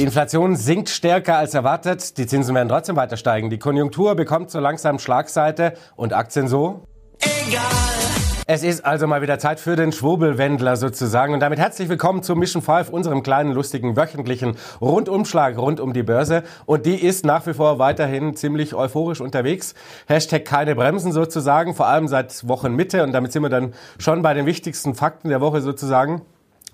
Die Inflation sinkt stärker als erwartet. Die Zinsen werden trotzdem weiter steigen. Die Konjunktur bekommt so langsam Schlagseite und Aktien so? Egal. Es ist also mal wieder Zeit für den Schwurbelwendler sozusagen. Und damit herzlich willkommen zu Mission 5, unserem kleinen, lustigen, wöchentlichen Rundumschlag rund um die Börse. Und die ist nach wie vor weiterhin ziemlich euphorisch unterwegs. Hashtag keine Bremsen sozusagen, vor allem seit Wochenmitte. Und damit sind wir dann schon bei den wichtigsten Fakten der Woche sozusagen,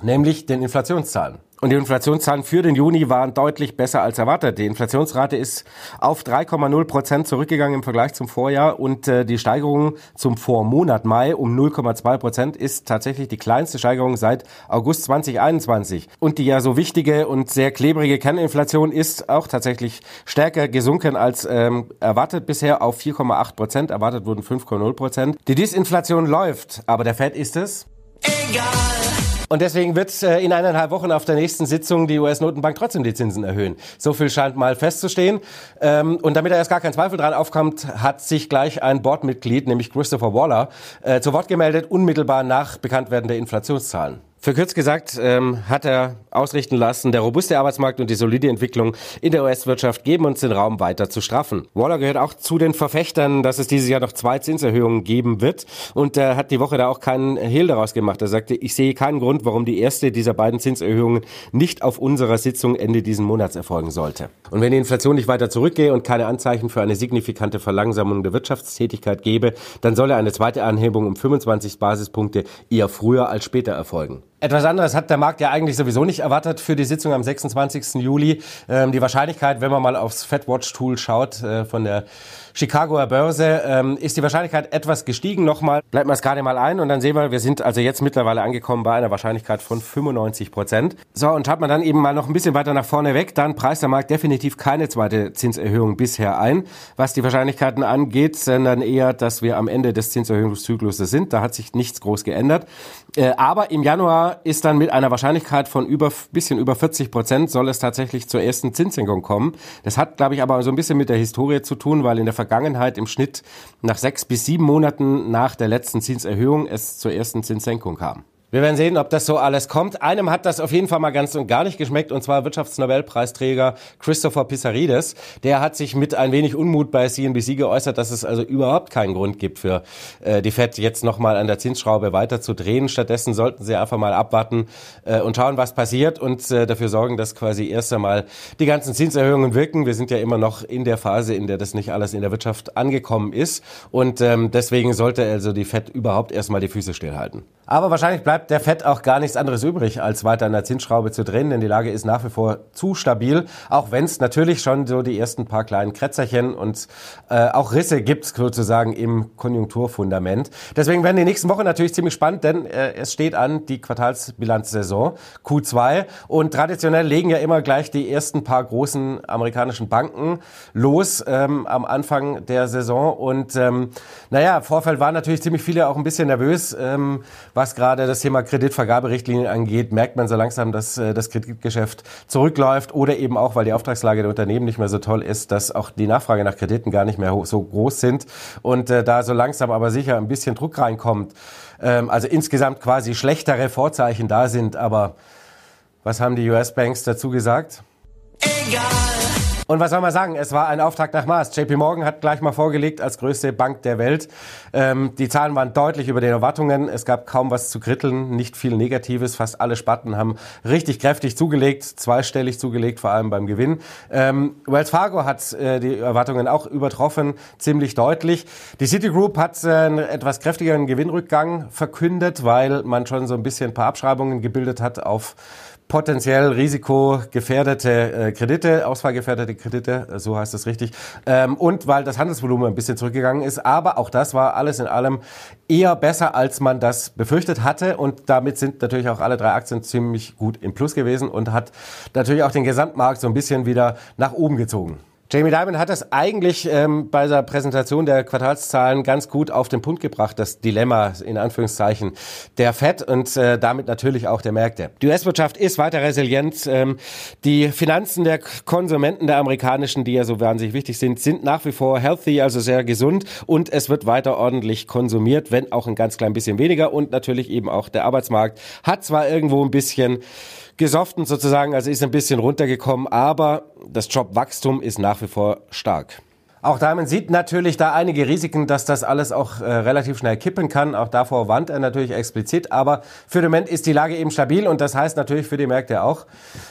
nämlich den Inflationszahlen. Und die Inflationszahlen für den Juni waren deutlich besser als erwartet. Die Inflationsrate ist auf 3,0 Prozent zurückgegangen im Vergleich zum Vorjahr und äh, die Steigerung zum Vormonat Mai um 0,2 Prozent ist tatsächlich die kleinste Steigerung seit August 2021. Und die ja so wichtige und sehr klebrige Kerninflation ist auch tatsächlich stärker gesunken als ähm, erwartet bisher auf 4,8 Prozent. Erwartet wurden 5,0 Prozent. Die Disinflation läuft, aber der Fed ist es. Egal. Und deswegen wird äh, in eineinhalb Wochen auf der nächsten Sitzung die US-Notenbank trotzdem die Zinsen erhöhen. So viel scheint mal festzustehen. Ähm, und damit da erst gar kein Zweifel dran aufkommt, hat sich gleich ein Boardmitglied, nämlich Christopher Waller, äh, zu Wort gemeldet, unmittelbar nach Bekanntwerden der Inflationszahlen. Verkürzt gesagt ähm, hat er ausrichten lassen, der robuste Arbeitsmarkt und die solide Entwicklung in der US-Wirtschaft geben uns den Raum weiter zu straffen. Waller gehört auch zu den Verfechtern, dass es dieses Jahr noch zwei Zinserhöhungen geben wird und er hat die Woche da auch keinen Hehl daraus gemacht. Er sagte, ich sehe keinen Grund, warum die erste dieser beiden Zinserhöhungen nicht auf unserer Sitzung Ende diesen Monats erfolgen sollte. Und wenn die Inflation nicht weiter zurückgehe und keine Anzeichen für eine signifikante Verlangsamung der Wirtschaftstätigkeit gebe, dann solle eine zweite Anhebung um 25 Basispunkte eher früher als später erfolgen. Etwas anderes hat der Markt ja eigentlich sowieso nicht erwartet für die Sitzung am 26. Juli. Ähm, die Wahrscheinlichkeit, wenn man mal aufs FedWatch-Tool schaut äh, von der Chicagoer Börse, ähm, ist die Wahrscheinlichkeit etwas gestiegen nochmal. Bleibt man es gerade mal ein und dann sehen wir, wir sind also jetzt mittlerweile angekommen bei einer Wahrscheinlichkeit von 95 Prozent. So, und schaut man dann eben mal noch ein bisschen weiter nach vorne weg, dann preist der Markt definitiv keine zweite Zinserhöhung bisher ein, was die Wahrscheinlichkeiten angeht, sondern eher, dass wir am Ende des Zinserhöhungszykluses sind. Da hat sich nichts groß geändert. Äh, aber im Januar ist dann mit einer Wahrscheinlichkeit von über bisschen über 40 Prozent soll es tatsächlich zur ersten Zinssenkung kommen. Das hat, glaube ich, aber so ein bisschen mit der Historie zu tun, weil in der Vergangenheit im Schnitt nach sechs bis sieben Monaten nach der letzten Zinserhöhung es zur ersten Zinssenkung kam. Wir werden sehen, ob das so alles kommt. Einem hat das auf jeden Fall mal ganz und gar nicht geschmeckt, und zwar Wirtschaftsnobelpreisträger Christopher Pissarides. Der hat sich mit ein wenig Unmut bei CNBC geäußert, dass es also überhaupt keinen Grund gibt für äh, die Fed jetzt nochmal an der Zinsschraube weiter zu drehen. Stattdessen sollten sie einfach mal abwarten äh, und schauen, was passiert und äh, dafür sorgen, dass quasi erst einmal die ganzen Zinserhöhungen wirken. Wir sind ja immer noch in der Phase, in der das nicht alles in der Wirtschaft angekommen ist. Und ähm, deswegen sollte also die Fed überhaupt erstmal die Füße stillhalten. Aber wahrscheinlich bleibt bleibt der FED auch gar nichts anderes übrig, als weiter an der Zinsschraube zu drehen, denn die Lage ist nach wie vor zu stabil, auch wenn es natürlich schon so die ersten paar kleinen Krätzerchen und äh, auch Risse gibt sozusagen im Konjunkturfundament. Deswegen werden die nächsten Wochen natürlich ziemlich spannend, denn äh, es steht an die Quartalsbilanzsaison Q2 und traditionell legen ja immer gleich die ersten paar großen amerikanischen Banken los ähm, am Anfang der Saison und ähm, naja, Vorfeld waren natürlich ziemlich viele auch ein bisschen nervös, ähm, was gerade das Thema Kreditvergaberichtlinien angeht, merkt man so langsam, dass äh, das Kreditgeschäft zurückläuft oder eben auch, weil die Auftragslage der Unternehmen nicht mehr so toll ist, dass auch die Nachfrage nach Krediten gar nicht mehr so groß sind und äh, da so langsam aber sicher ein bisschen Druck reinkommt. Ähm, also insgesamt quasi schlechtere Vorzeichen da sind, aber was haben die US-Banks dazu gesagt? Egal. Und was soll man sagen? Es war ein Auftrag nach Maß. JP Morgan hat gleich mal vorgelegt als größte Bank der Welt. Ähm, die Zahlen waren deutlich über den Erwartungen. Es gab kaum was zu kritteln, nicht viel Negatives. Fast alle Sparten haben richtig kräftig zugelegt, zweistellig zugelegt, vor allem beim Gewinn. Ähm, Wells Fargo hat äh, die Erwartungen auch übertroffen, ziemlich deutlich. Die Citigroup hat äh, einen etwas kräftigeren Gewinnrückgang verkündet, weil man schon so ein bisschen ein paar Abschreibungen gebildet hat auf potenziell risikogefährdete äh, Kredite, ausfallgefährdete Kredite, äh, so heißt es richtig, ähm, und weil das Handelsvolumen ein bisschen zurückgegangen ist. Aber auch das war alles in allem eher besser, als man das befürchtet hatte. Und damit sind natürlich auch alle drei Aktien ziemlich gut im Plus gewesen und hat natürlich auch den Gesamtmarkt so ein bisschen wieder nach oben gezogen. Jamie Dimon hat das eigentlich ähm, bei der Präsentation der Quartalszahlen ganz gut auf den Punkt gebracht, das Dilemma in Anführungszeichen der FED und äh, damit natürlich auch der Märkte. Die US-Wirtschaft ist weiter resilient. Ähm, die Finanzen der Konsumenten der amerikanischen, die ja so wahnsinnig wichtig sind, sind nach wie vor healthy, also sehr gesund und es wird weiter ordentlich konsumiert, wenn auch ein ganz klein bisschen weniger und natürlich eben auch der Arbeitsmarkt hat zwar irgendwo ein bisschen gesoften sozusagen, also ist ein bisschen runtergekommen, aber das Jobwachstum ist nach wie vor stark. Auch Diamond sieht natürlich da einige Risiken, dass das alles auch äh, relativ schnell kippen kann. Auch davor warnt er natürlich explizit. Aber für den Moment ist die Lage eben stabil und das heißt natürlich für die Märkte auch,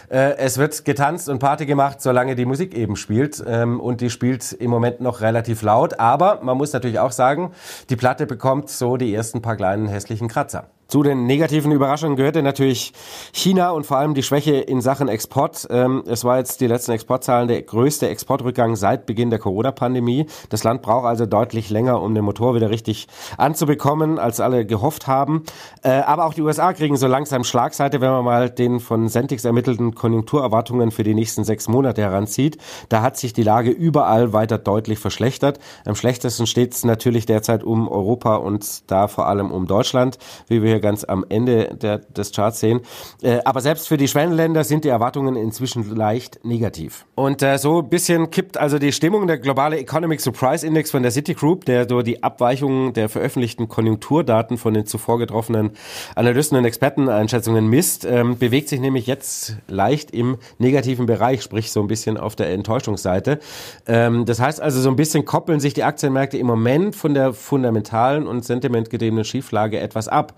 äh, es wird getanzt und Party gemacht, solange die Musik eben spielt. Ähm, und die spielt im Moment noch relativ laut. Aber man muss natürlich auch sagen, die Platte bekommt so die ersten paar kleinen hässlichen Kratzer. Zu den negativen Überraschungen gehörte natürlich China und vor allem die Schwäche in Sachen Export. Ähm, es war jetzt die letzten Exportzahlen der größte Exportrückgang seit Beginn der Corona-Pandemie. Das Land braucht also deutlich länger, um den Motor wieder richtig anzubekommen, als alle gehofft haben. Äh, aber auch die USA kriegen so langsam Schlagseite, wenn man mal den von Centix ermittelten Konjunkturerwartungen für die nächsten sechs Monate heranzieht. Da hat sich die Lage überall weiter deutlich verschlechtert. Am schlechtesten steht es natürlich derzeit um Europa und da vor allem um Deutschland, wie wir hier ganz am Ende der, des Charts sehen. Äh, aber selbst für die Schwellenländer sind die Erwartungen inzwischen leicht negativ. Und äh, so ein bisschen kippt also die Stimmung. Der globale Economic Surprise Index von der Citigroup, der durch die Abweichungen der veröffentlichten Konjunkturdaten von den zuvor getroffenen Analysten und Experteneinschätzungen misst, ähm, bewegt sich nämlich jetzt leicht im negativen Bereich, sprich so ein bisschen auf der Enttäuschungsseite. Ähm, das heißt also, so ein bisschen koppeln sich die Aktienmärkte im Moment von der fundamentalen und sentimentgetriebenen Schieflage etwas ab.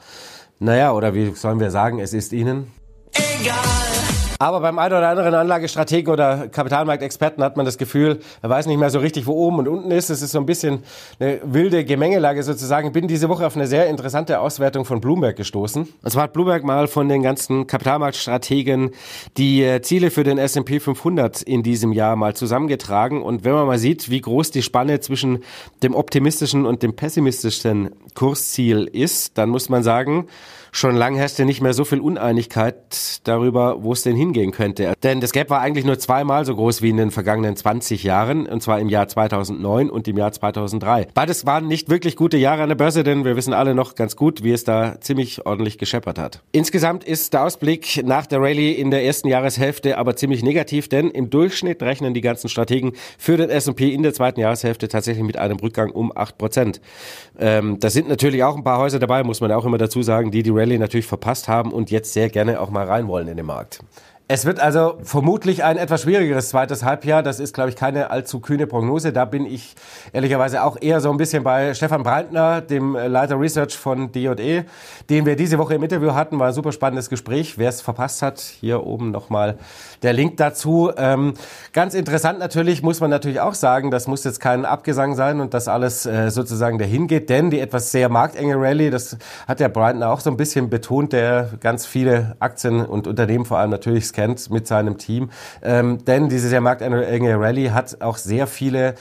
Naja, oder wie sollen wir sagen, es ist Ihnen egal. Aber beim einen oder anderen Anlagestrategen oder Kapitalmarktexperten hat man das Gefühl, er weiß nicht mehr so richtig, wo oben und unten ist. Es ist so ein bisschen eine wilde Gemengelage sozusagen. Ich bin diese Woche auf eine sehr interessante Auswertung von Bloomberg gestoßen. Und zwar hat Bloomberg mal von den ganzen Kapitalmarktstrategen die äh, Ziele für den S&P 500 in diesem Jahr mal zusammengetragen. Und wenn man mal sieht, wie groß die Spanne zwischen dem optimistischen und dem pessimistischen Kursziel ist, dann muss man sagen, schon lange herrschte nicht mehr so viel Uneinigkeit darüber, wo es denn hingehen könnte. Denn das Gap war eigentlich nur zweimal so groß wie in den vergangenen 20 Jahren, und zwar im Jahr 2009 und im Jahr 2003. Beides waren nicht wirklich gute Jahre an der Börse, denn wir wissen alle noch ganz gut, wie es da ziemlich ordentlich gescheppert hat. Insgesamt ist der Ausblick nach der Rallye in der ersten Jahreshälfte aber ziemlich negativ, denn im Durchschnitt rechnen die ganzen Strategen für den S&P in der zweiten Jahreshälfte tatsächlich mit einem Rückgang um 8 Prozent. Ähm, da sind natürlich auch ein paar Häuser dabei, muss man auch immer dazu sagen, die die Rallye natürlich verpasst haben und jetzt sehr gerne auch mal rein wollen in den Markt. Es wird also vermutlich ein etwas schwierigeres zweites Halbjahr. Das ist, glaube ich, keine allzu kühne Prognose. Da bin ich ehrlicherweise auch eher so ein bisschen bei Stefan Breitner, dem Leiter Research von D&E, den wir diese Woche im Interview hatten. War ein super spannendes Gespräch. Wer es verpasst hat, hier oben nochmal der Link dazu. Ähm, ganz interessant natürlich, muss man natürlich auch sagen, das muss jetzt kein Abgesang sein und das alles äh, sozusagen dahin geht, denn die etwas sehr marktenge Rallye, das hat der Breitner auch so ein bisschen betont, der ganz viele Aktien und Unternehmen vor allem natürlich kennt mit seinem Team. Ähm, denn diese sehr marktenge Rallye hat auch sehr viele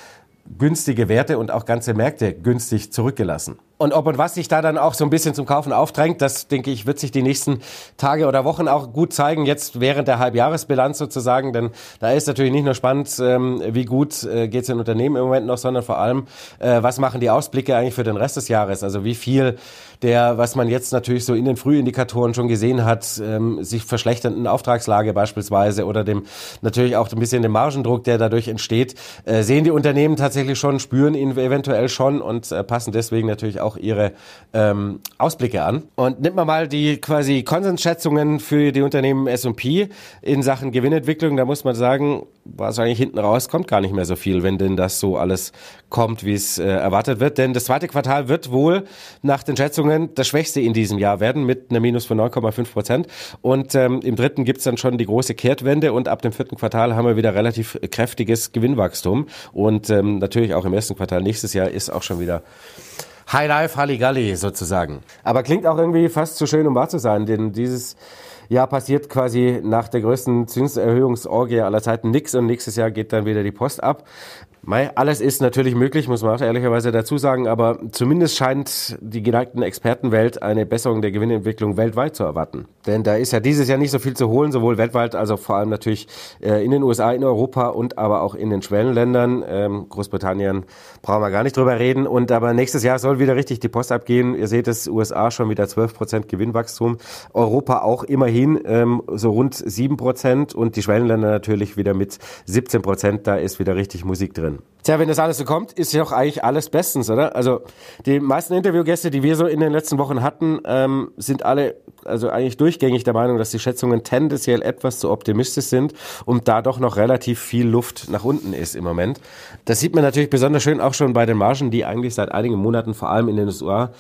günstige Werte und auch ganze Märkte günstig zurückgelassen. Und ob und was sich da dann auch so ein bisschen zum Kaufen aufdrängt, das denke ich, wird sich die nächsten Tage oder Wochen auch gut zeigen, jetzt während der Halbjahresbilanz sozusagen, denn da ist natürlich nicht nur spannend, ähm, wie gut äh, geht es den Unternehmen im Moment noch, sondern vor allem, äh, was machen die Ausblicke eigentlich für den Rest des Jahres, also wie viel der, was man jetzt natürlich so in den Frühindikatoren schon gesehen hat, ähm, sich verschlechternden Auftragslage beispielsweise oder dem natürlich auch ein bisschen dem Margendruck, der dadurch entsteht, äh, sehen die Unternehmen tatsächlich schon, spüren ihn eventuell schon und passen deswegen natürlich auch ihre ähm, Ausblicke an. Und nimmt man mal die quasi Konsensschätzungen für die Unternehmen S&P in Sachen Gewinnentwicklung, da muss man sagen, wahrscheinlich hinten raus kommt gar nicht mehr so viel, wenn denn das so alles kommt, wie es äh, erwartet wird. Denn das zweite Quartal wird wohl nach den Schätzungen das schwächste in diesem Jahr werden mit einer Minus von 9,5 Prozent. Und ähm, im dritten gibt's dann schon die große Kehrtwende und ab dem vierten Quartal haben wir wieder relativ kräftiges Gewinnwachstum. Und ähm, natürlich auch im ersten Quartal nächstes Jahr ist auch schon wieder High Life, Halligalli sozusagen. Aber klingt auch irgendwie fast zu schön, um wahr zu sein, denn dieses Jahr passiert quasi nach der größten Zinserhöhungsorgie aller Zeiten nichts und nächstes Jahr geht dann wieder die Post ab. Mei, alles ist natürlich möglich, muss man auch ehrlicherweise dazu sagen, aber zumindest scheint die geneigten Expertenwelt eine Besserung der Gewinnentwicklung weltweit zu erwarten. Denn da ist ja dieses Jahr nicht so viel zu holen, sowohl weltweit als auch vor allem natürlich äh, in den USA, in Europa und aber auch in den Schwellenländern. Ähm, Großbritannien brauchen wir gar nicht drüber reden. Und aber nächstes Jahr soll wieder richtig die Post abgehen. Ihr seht es, USA schon wieder 12 Prozent Gewinnwachstum, Europa auch immerhin ähm, so rund 7 Prozent und die Schwellenländer natürlich wieder mit 17 Prozent. Da ist wieder richtig Musik drin. Tja, wenn das alles so kommt, ist ja auch eigentlich alles bestens, oder? Also die meisten Interviewgäste, die wir so in den letzten Wochen hatten, ähm, sind alle also eigentlich durchgängig der Meinung, dass die Schätzungen tendenziell etwas zu optimistisch sind und da doch noch relativ viel Luft nach unten ist im Moment. Das sieht man natürlich besonders schön auch schon bei den Margen, die eigentlich seit einigen Monaten vor allem in den USA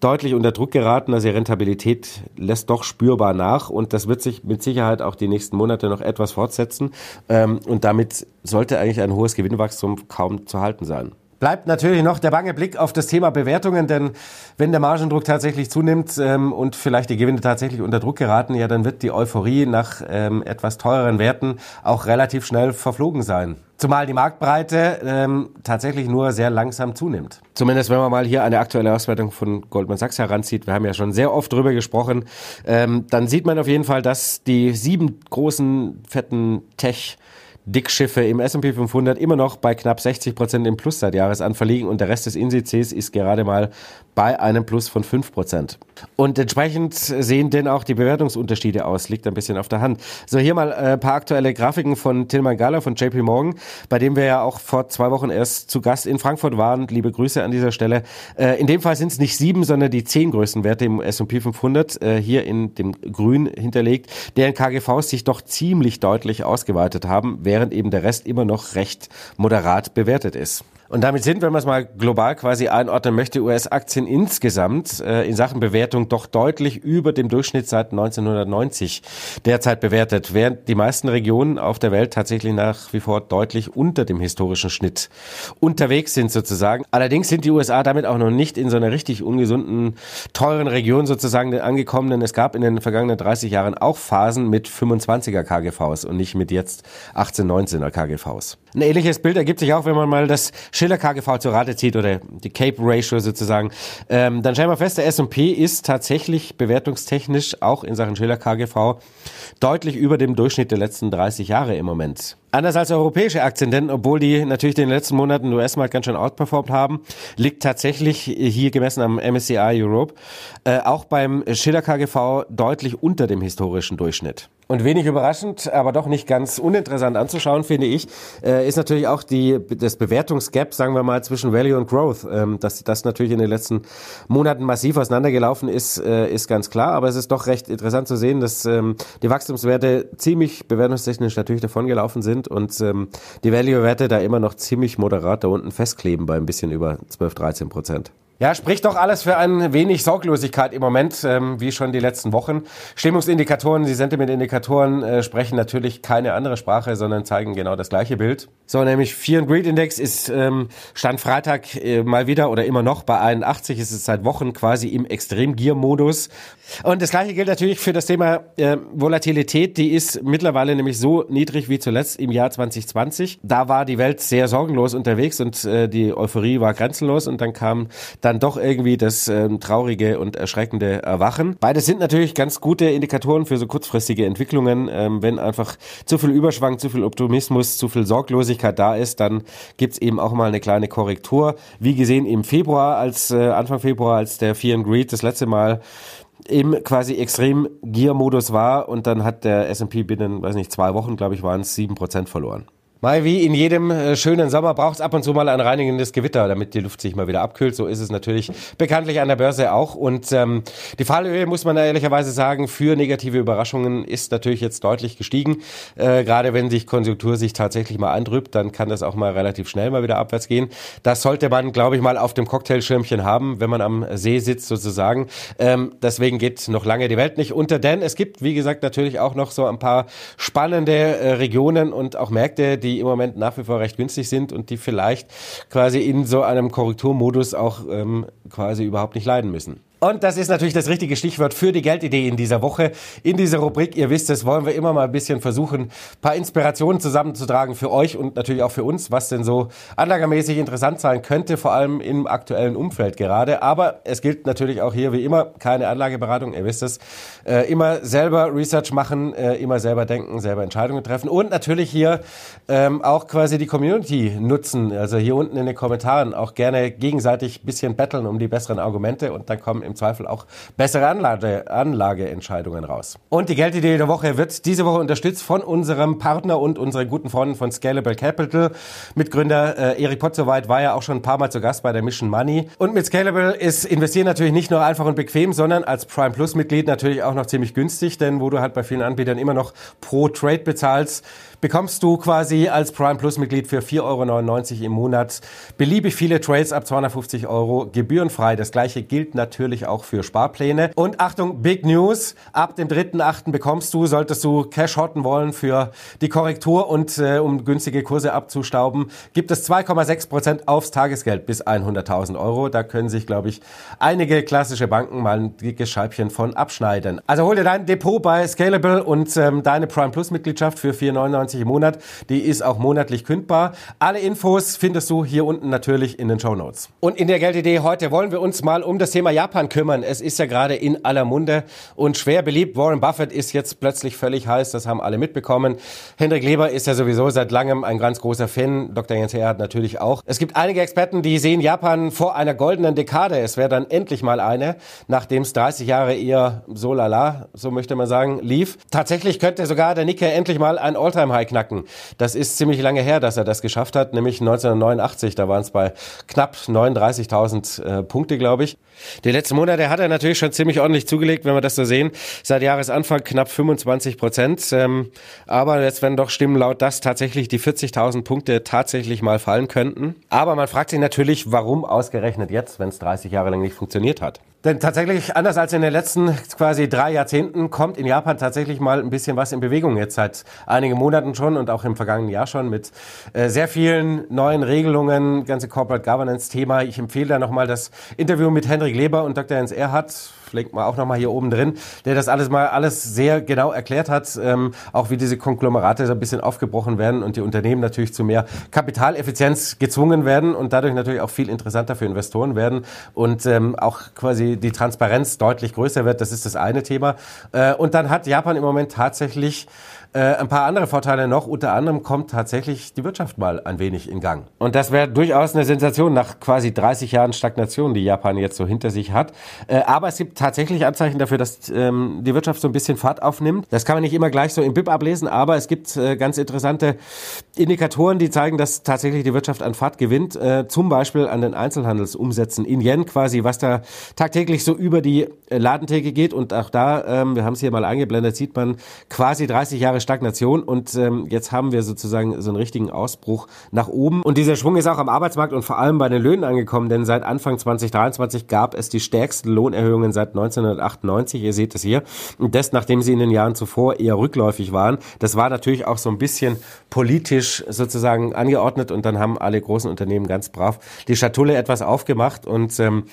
deutlich unter Druck geraten. Also die Rentabilität lässt doch spürbar nach und das wird sich mit Sicherheit auch die nächsten Monate noch etwas fortsetzen ähm, und damit sollte eigentlich ein hohes Gewinnwachstum kaum zu halten sein. Bleibt natürlich noch der bange Blick auf das Thema Bewertungen, denn wenn der Margendruck tatsächlich zunimmt ähm, und vielleicht die Gewinne tatsächlich unter Druck geraten, ja, dann wird die Euphorie nach ähm, etwas teureren Werten auch relativ schnell verflogen sein. Zumal die Marktbreite ähm, tatsächlich nur sehr langsam zunimmt. Zumindest wenn man mal hier eine aktuelle Auswertung von Goldman Sachs heranzieht, wir haben ja schon sehr oft drüber gesprochen, ähm, dann sieht man auf jeden Fall, dass die sieben großen, fetten Tech- Dickschiffe im S&P 500 immer noch bei knapp 60 Prozent im Plus seit Jahresanfang liegen und der Rest des Indizes ist gerade mal bei einem Plus von 5 Prozent. Und entsprechend sehen denn auch die Bewertungsunterschiede aus, liegt ein bisschen auf der Hand. So, hier mal ein äh, paar aktuelle Grafiken von Tilman Gala von JP Morgan, bei dem wir ja auch vor zwei Wochen erst zu Gast in Frankfurt waren. Liebe Grüße an dieser Stelle. Äh, in dem Fall sind es nicht sieben, sondern die zehn größten Werte im S&P 500, äh, hier in dem Grün hinterlegt, deren KGVs sich doch ziemlich deutlich ausgeweitet haben, während eben der Rest immer noch recht moderat bewertet ist. Und damit sind, wenn man es mal global quasi einordnen möchte, US-Aktien insgesamt äh, in Sachen Bewertung doch deutlich über dem Durchschnitt seit 1990 derzeit bewertet, während die meisten Regionen auf der Welt tatsächlich nach wie vor deutlich unter dem historischen Schnitt unterwegs sind sozusagen. Allerdings sind die USA damit auch noch nicht in so einer richtig ungesunden, teuren Region sozusagen angekommen, denn es gab in den vergangenen 30 Jahren auch Phasen mit 25er KGVs und nicht mit jetzt 18, 19er KGVs. Ein ähnliches Bild ergibt sich auch, wenn man mal das Schiller KGV zur Rate zieht oder die Cape Ratio sozusagen. Ähm, dann stellen wir fest, der S&P ist tatsächlich bewertungstechnisch auch in Sachen Schiller KGV deutlich über dem Durchschnitt der letzten 30 Jahre im Moment. Anders als europäische Aktien, denn obwohl die natürlich in den letzten Monaten US-Markt ganz schön outperformt haben, liegt tatsächlich hier gemessen am MSCI Europe äh, auch beim Schiller KGV deutlich unter dem historischen Durchschnitt. Und wenig überraschend, aber doch nicht ganz uninteressant anzuschauen, finde ich, äh, ist natürlich auch die, das Bewertungsgap, sagen wir mal, zwischen Value und Growth. Ähm, dass das natürlich in den letzten Monaten massiv auseinandergelaufen ist, äh, ist ganz klar. Aber es ist doch recht interessant zu sehen, dass ähm, die Wachstumswerte ziemlich bewertungstechnisch natürlich davongelaufen sind und ähm, die Value-Werte da immer noch ziemlich moderat da unten festkleben bei ein bisschen über 12, 13 Prozent. Ja, spricht doch alles für ein wenig Sorglosigkeit im Moment, ähm, wie schon die letzten Wochen. Stimmungsindikatoren, die Sentimentindikatoren äh, sprechen natürlich keine andere Sprache, sondern zeigen genau das gleiche Bild. So, nämlich Fear and Greed Index ist ähm, Stand Freitag äh, mal wieder oder immer noch bei 81, ist es seit Wochen quasi im Extremgier-Modus. Und das gleiche gilt natürlich für das Thema äh, Volatilität, die ist mittlerweile nämlich so niedrig wie zuletzt im Jahr 2020. Da war die Welt sehr sorgenlos unterwegs und äh, die Euphorie war grenzenlos und dann kam dann doch irgendwie das ähm, traurige und erschreckende Erwachen. Beides sind natürlich ganz gute Indikatoren für so kurzfristige Entwicklungen. Ähm, wenn einfach zu viel Überschwang, zu viel Optimismus, zu viel Sorglosigkeit da ist, dann gibt's eben auch mal eine kleine Korrektur. Wie gesehen im Februar, als äh, Anfang Februar, als der Fear and Greed das letzte Mal im quasi extrem Gear-Modus war und dann hat der S&P binnen, weiß nicht, zwei Wochen, glaube ich, waren es sieben Prozent verloren. Mal wie in jedem äh, schönen Sommer braucht es ab und zu mal ein reinigendes Gewitter, damit die Luft sich mal wieder abkühlt. So ist es natürlich bekanntlich an der Börse auch. Und ähm, die Fallhöhe, muss man ehrlicherweise sagen, für negative Überraschungen ist natürlich jetzt deutlich gestiegen. Äh, gerade wenn sich Konjunktur sich tatsächlich mal andrübt, dann kann das auch mal relativ schnell mal wieder abwärts gehen. Das sollte man, glaube ich, mal auf dem Cocktailschirmchen haben, wenn man am See sitzt sozusagen. Ähm, deswegen geht noch lange die Welt nicht unter, denn es gibt, wie gesagt, natürlich auch noch so ein paar spannende äh, Regionen und auch Märkte, die im Moment nach wie vor recht günstig sind und die vielleicht quasi in so einem Korrekturmodus auch ähm, quasi überhaupt nicht leiden müssen. Und das ist natürlich das richtige Stichwort für die Geldidee in dieser Woche. In dieser Rubrik, ihr wisst es, wollen wir immer mal ein bisschen versuchen, ein paar Inspirationen zusammenzutragen für euch und natürlich auch für uns, was denn so anlagermäßig interessant sein könnte, vor allem im aktuellen Umfeld gerade. Aber es gilt natürlich auch hier wie immer keine Anlageberatung, ihr wisst es. Äh, immer selber Research machen, äh, immer selber denken, selber Entscheidungen treffen und natürlich hier ähm, auch quasi die Community nutzen. Also hier unten in den Kommentaren auch gerne gegenseitig bisschen betteln um die besseren Argumente und dann kommen im Zweifel auch bessere Anlage, Anlageentscheidungen raus. Und die Geldidee der Woche wird diese Woche unterstützt von unserem Partner und unseren guten Freunden von Scalable Capital. Mitgründer äh, Erik Potzowait war ja auch schon ein paar Mal zu Gast bei der Mission Money. Und mit Scalable ist Investieren natürlich nicht nur einfach und bequem, sondern als Prime Plus Mitglied natürlich auch noch ziemlich günstig, denn wo du halt bei vielen Anbietern immer noch pro Trade bezahlst, bekommst du quasi als Prime Plus Mitglied für 4,99 Euro im Monat beliebig viele Trades ab 250 Euro gebührenfrei. Das gleiche gilt natürlich auch für Sparpläne. Und Achtung, Big News. Ab dem 3.8. bekommst du, solltest du Cash hotten wollen für die Korrektur und äh, um günstige Kurse abzustauben, gibt es 2,6 Prozent aufs Tagesgeld bis 100.000 Euro. Da können sich, glaube ich, einige klassische Banken mal ein dickes Scheibchen von abschneiden. Also hol dir dein Depot bei Scalable und ähm, deine Prime Plus Mitgliedschaft für 4,99 im Monat. Die ist auch monatlich kündbar. Alle Infos findest du hier unten natürlich in den Show Notes. Und in der Geldidee heute wollen wir uns mal um das Thema Japan kümmern. Es ist ja gerade in aller Munde und schwer beliebt. Warren Buffett ist jetzt plötzlich völlig heiß. Das haben alle mitbekommen. Hendrik Leber ist ja sowieso seit langem ein ganz großer Fan. Dr. Jens Erhard natürlich auch. Es gibt einige Experten, die sehen Japan vor einer goldenen Dekade. Es wäre dann endlich mal eine, nachdem es 30 Jahre eher so lala, so möchte man sagen, lief. Tatsächlich könnte sogar der Nikkei endlich mal ein Alltime-High knacken. Das ist ziemlich lange her, dass er das geschafft hat, nämlich 1989. Da waren es bei knapp 39.000 äh, Punkte, glaube ich. Die letzten Monate hat er natürlich schon ziemlich ordentlich zugelegt, wenn wir das so sehen. Seit Jahresanfang knapp 25 Prozent. Ähm, aber jetzt werden doch Stimmen laut, dass tatsächlich die 40.000 Punkte tatsächlich mal fallen könnten. Aber man fragt sich natürlich, warum ausgerechnet jetzt, wenn es 30 Jahre lang nicht funktioniert hat. Denn tatsächlich, anders als in den letzten quasi drei Jahrzehnten, kommt in Japan tatsächlich mal ein bisschen was in Bewegung jetzt seit einigen Monaten schon und auch im vergangenen Jahr schon mit äh, sehr vielen neuen Regelungen, ganze Corporate Governance Thema. Ich empfehle da nochmal das Interview mit Hendrik Leber und Dr. Jens Erhardt verlinkt man auch nochmal hier oben drin, der das alles mal alles sehr genau erklärt hat, ähm, auch wie diese Konglomerate so ein bisschen aufgebrochen werden und die Unternehmen natürlich zu mehr Kapitaleffizienz gezwungen werden und dadurch natürlich auch viel interessanter für Investoren werden und ähm, auch quasi die Transparenz deutlich größer wird. Das ist das eine Thema. Äh, und dann hat Japan im Moment tatsächlich äh, ein paar andere Vorteile noch. Unter anderem kommt tatsächlich die Wirtschaft mal ein wenig in Gang. Und das wäre durchaus eine Sensation nach quasi 30 Jahren Stagnation, die Japan jetzt so hinter sich hat. Äh, aber es gibt tatsächlich Anzeichen dafür, dass ähm, die Wirtschaft so ein bisschen Fahrt aufnimmt. Das kann man nicht immer gleich so im BIP ablesen, aber es gibt äh, ganz interessante Indikatoren, die zeigen, dass tatsächlich die Wirtschaft an Fahrt gewinnt. Äh, zum Beispiel an den Einzelhandelsumsätzen in Yen quasi, was da tagtäglich so über die äh, Ladentheke geht. Und auch da, ähm, wir haben es hier mal eingeblendet, sieht man quasi 30 Jahre Stagnation und ähm, jetzt haben wir sozusagen so einen richtigen Ausbruch nach oben. Und dieser Schwung ist auch am Arbeitsmarkt und vor allem bei den Löhnen angekommen, denn seit Anfang 2023 gab es die stärksten Lohnerhöhungen seit 1998. Ihr seht es hier. Und das, nachdem sie in den Jahren zuvor eher rückläufig waren. Das war natürlich auch so ein bisschen politisch sozusagen angeordnet und dann haben alle großen Unternehmen ganz brav die Schatulle etwas aufgemacht und ähm,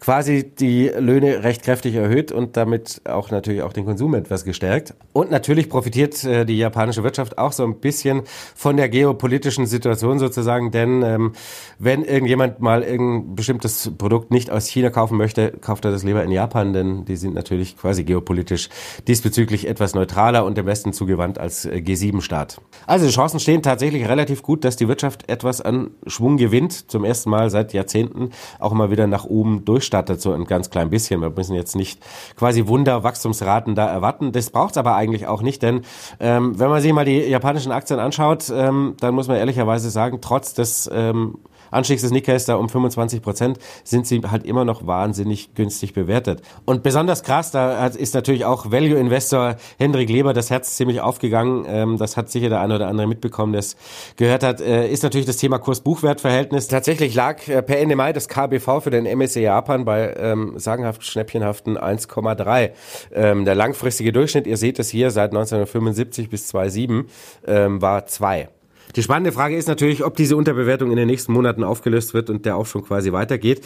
quasi die Löhne recht kräftig erhöht und damit auch natürlich auch den Konsum etwas gestärkt. Und natürlich profitiert äh, die japanische Wirtschaft auch so ein bisschen von der geopolitischen Situation sozusagen, denn ähm, wenn irgendjemand mal irgendein bestimmtes Produkt nicht aus China kaufen möchte, kauft er das lieber in Japan, denn die sind natürlich quasi geopolitisch diesbezüglich etwas neutraler und dem Westen zugewandt als äh, G7-Staat. Also die Chancen stehen tatsächlich relativ gut, dass die Wirtschaft etwas an Schwung gewinnt, zum ersten Mal seit Jahrzehnten auch mal wieder nach oben durchstartet, so ein ganz klein bisschen. Wir müssen jetzt nicht quasi Wunder-Wachstumsraten da erwarten. Das braucht es aber eigentlich auch nicht, denn ähm, wenn man sich mal die japanischen Aktien anschaut, ähm, dann muss man ehrlicherweise sagen, trotz des ähm, Anstiegs des Nikkeis da um 25 Prozent sind sie halt immer noch wahnsinnig günstig bewertet. Und besonders krass, da ist natürlich auch Value Investor Hendrik Leber das Herz ziemlich aufgegangen. Ähm, das hat sicher der eine oder andere mitbekommen, der es gehört hat. Äh, ist natürlich das Thema Kurs-Buchwert-Verhältnis. Tatsächlich lag äh, per Ende Mai das KBV für den MSCI Japan bei ähm, sagenhaft schnäppchenhaften 1,3. Ähm, der langfristige Durchschnitt, ihr seht es hier, seit 1975 bis 2007 ähm, war 2. Die spannende Frage ist natürlich, ob diese Unterbewertung in den nächsten Monaten aufgelöst wird und der Aufschwung quasi weitergeht.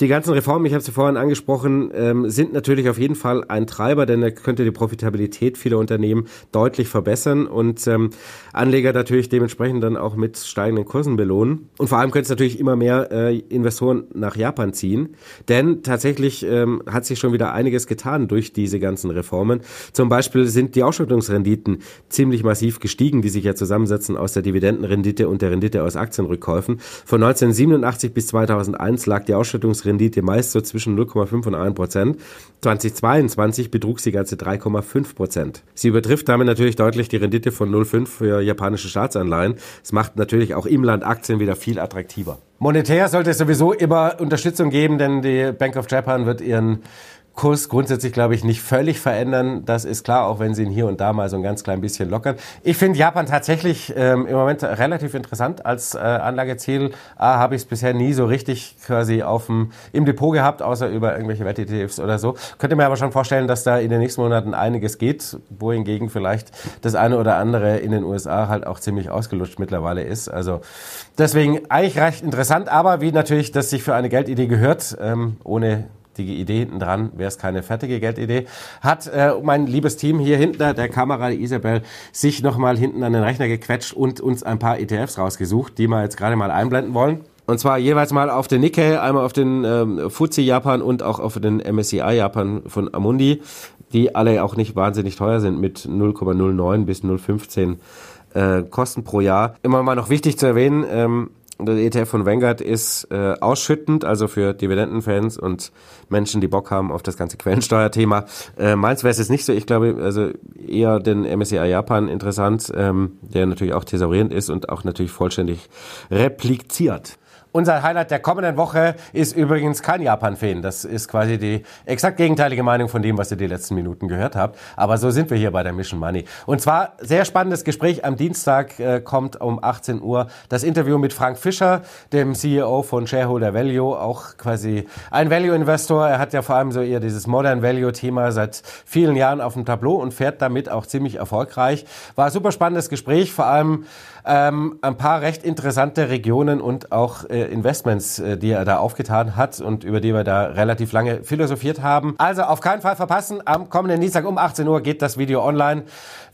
Die ganzen Reformen, ich habe sie vorhin angesprochen, ähm, sind natürlich auf jeden Fall ein Treiber, denn er könnte die Profitabilität vieler Unternehmen deutlich verbessern und ähm, Anleger natürlich dementsprechend dann auch mit steigenden Kursen belohnen. Und vor allem könnte es natürlich immer mehr äh, Investoren nach Japan ziehen, denn tatsächlich ähm, hat sich schon wieder einiges getan durch diese ganzen Reformen. Zum Beispiel sind die Ausschüttungsrenditen ziemlich massiv gestiegen, die sich ja zusammensetzen aus der Dividendenrendite und der Rendite aus Aktienrückkäufen. Von 1987 bis 2001 lag die Ausschüttungsrendite meist so zwischen 0,5 und 1 Prozent. 2022 betrug sie ganze 3,5 Prozent. Sie übertrifft damit natürlich deutlich die Rendite von 0,5 für japanische Staatsanleihen. Es macht natürlich auch im Land Aktien wieder viel attraktiver. Monetär sollte es sowieso immer Unterstützung geben, denn die Bank of Japan wird ihren Kurs grundsätzlich, glaube ich, nicht völlig verändern. Das ist klar, auch wenn sie ihn hier und da mal so ein ganz klein bisschen lockern. Ich finde Japan tatsächlich ähm, im Moment relativ interessant als äh, Anlageziel. A, habe ich es bisher nie so richtig quasi auf dem, im Depot gehabt, außer über irgendwelche Wett-ETFs oder so. Könnte mir aber schon vorstellen, dass da in den nächsten Monaten einiges geht, wohingegen vielleicht das eine oder andere in den USA halt auch ziemlich ausgelutscht mittlerweile ist. Also deswegen eigentlich recht interessant, aber wie natürlich das sich für eine Geldidee gehört, ähm, ohne die Idee hinten dran, wäre es keine fertige Geldidee, hat äh, mein liebes Team hier hinter der Kamera, die Isabel, sich nochmal hinten an den Rechner gequetscht und uns ein paar ETFs rausgesucht, die wir jetzt gerade mal einblenden wollen. Und zwar jeweils mal auf den Nikkei, einmal auf den ähm, FTSE Japan und auch auf den MSCI Japan von Amundi, die alle auch nicht wahnsinnig teuer sind mit 0,09 bis 0,15 äh, Kosten pro Jahr. Immer mal noch wichtig zu erwähnen, ähm, der ETF von Vanguard ist äh, ausschüttend, also für Dividendenfans und Menschen, die Bock haben auf das ganze Quellensteuerthema. Äh, meins wäre es nicht so. Ich glaube, also eher den MSCI Japan interessant, ähm, der natürlich auch thesaurierend ist und auch natürlich vollständig repliziert. Unser Highlight der kommenden Woche ist übrigens kein Japan-Fan. Das ist quasi die exakt gegenteilige Meinung von dem, was ihr die letzten Minuten gehört habt. Aber so sind wir hier bei der Mission Money. Und zwar sehr spannendes Gespräch. Am Dienstag äh, kommt um 18 Uhr das Interview mit Frank Fischer, dem CEO von Shareholder Value, auch quasi ein Value-Investor. Er hat ja vor allem so eher dieses Modern Value-Thema seit vielen Jahren auf dem Tableau und fährt damit auch ziemlich erfolgreich. War ein super spannendes Gespräch, vor allem ähm, ein paar recht interessante Regionen und auch äh, Investments, äh, die er da aufgetan hat und über die wir da relativ lange philosophiert haben. Also auf keinen Fall verpassen. Am kommenden Dienstag um 18 Uhr geht das Video online.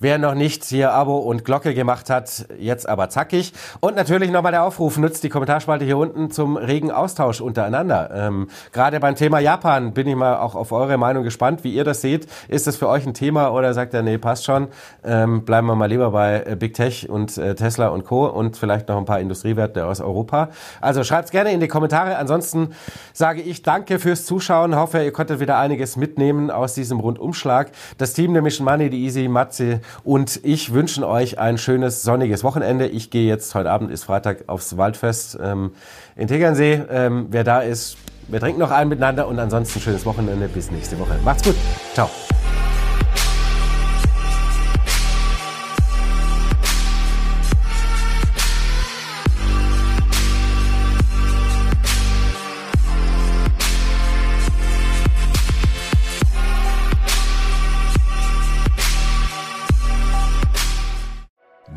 Wer noch nicht hier Abo und Glocke gemacht hat, jetzt aber zackig. Und natürlich nochmal der Aufruf, nutzt die Kommentarspalte hier unten zum regen Austausch untereinander. Ähm, Gerade beim Thema Japan bin ich mal auch auf eure Meinung gespannt, wie ihr das seht. Ist das für euch ein Thema oder sagt ihr, nee, passt schon, ähm, bleiben wir mal lieber bei äh, Big Tech und äh, Tesla Tesla und Co. und vielleicht noch ein paar Industriewerte aus Europa. Also schreibt gerne in die Kommentare. Ansonsten sage ich danke fürs Zuschauen. Hoffe, ihr konntet wieder einiges mitnehmen aus diesem Rundumschlag. Das Team der Mission Money, die Easy, Matze und ich wünschen euch ein schönes sonniges Wochenende. Ich gehe jetzt, heute Abend ist Freitag, aufs Waldfest ähm, in Tegernsee. Ähm, wer da ist, wir trinken noch einen miteinander und ansonsten schönes Wochenende. Bis nächste Woche. Macht's gut. Ciao.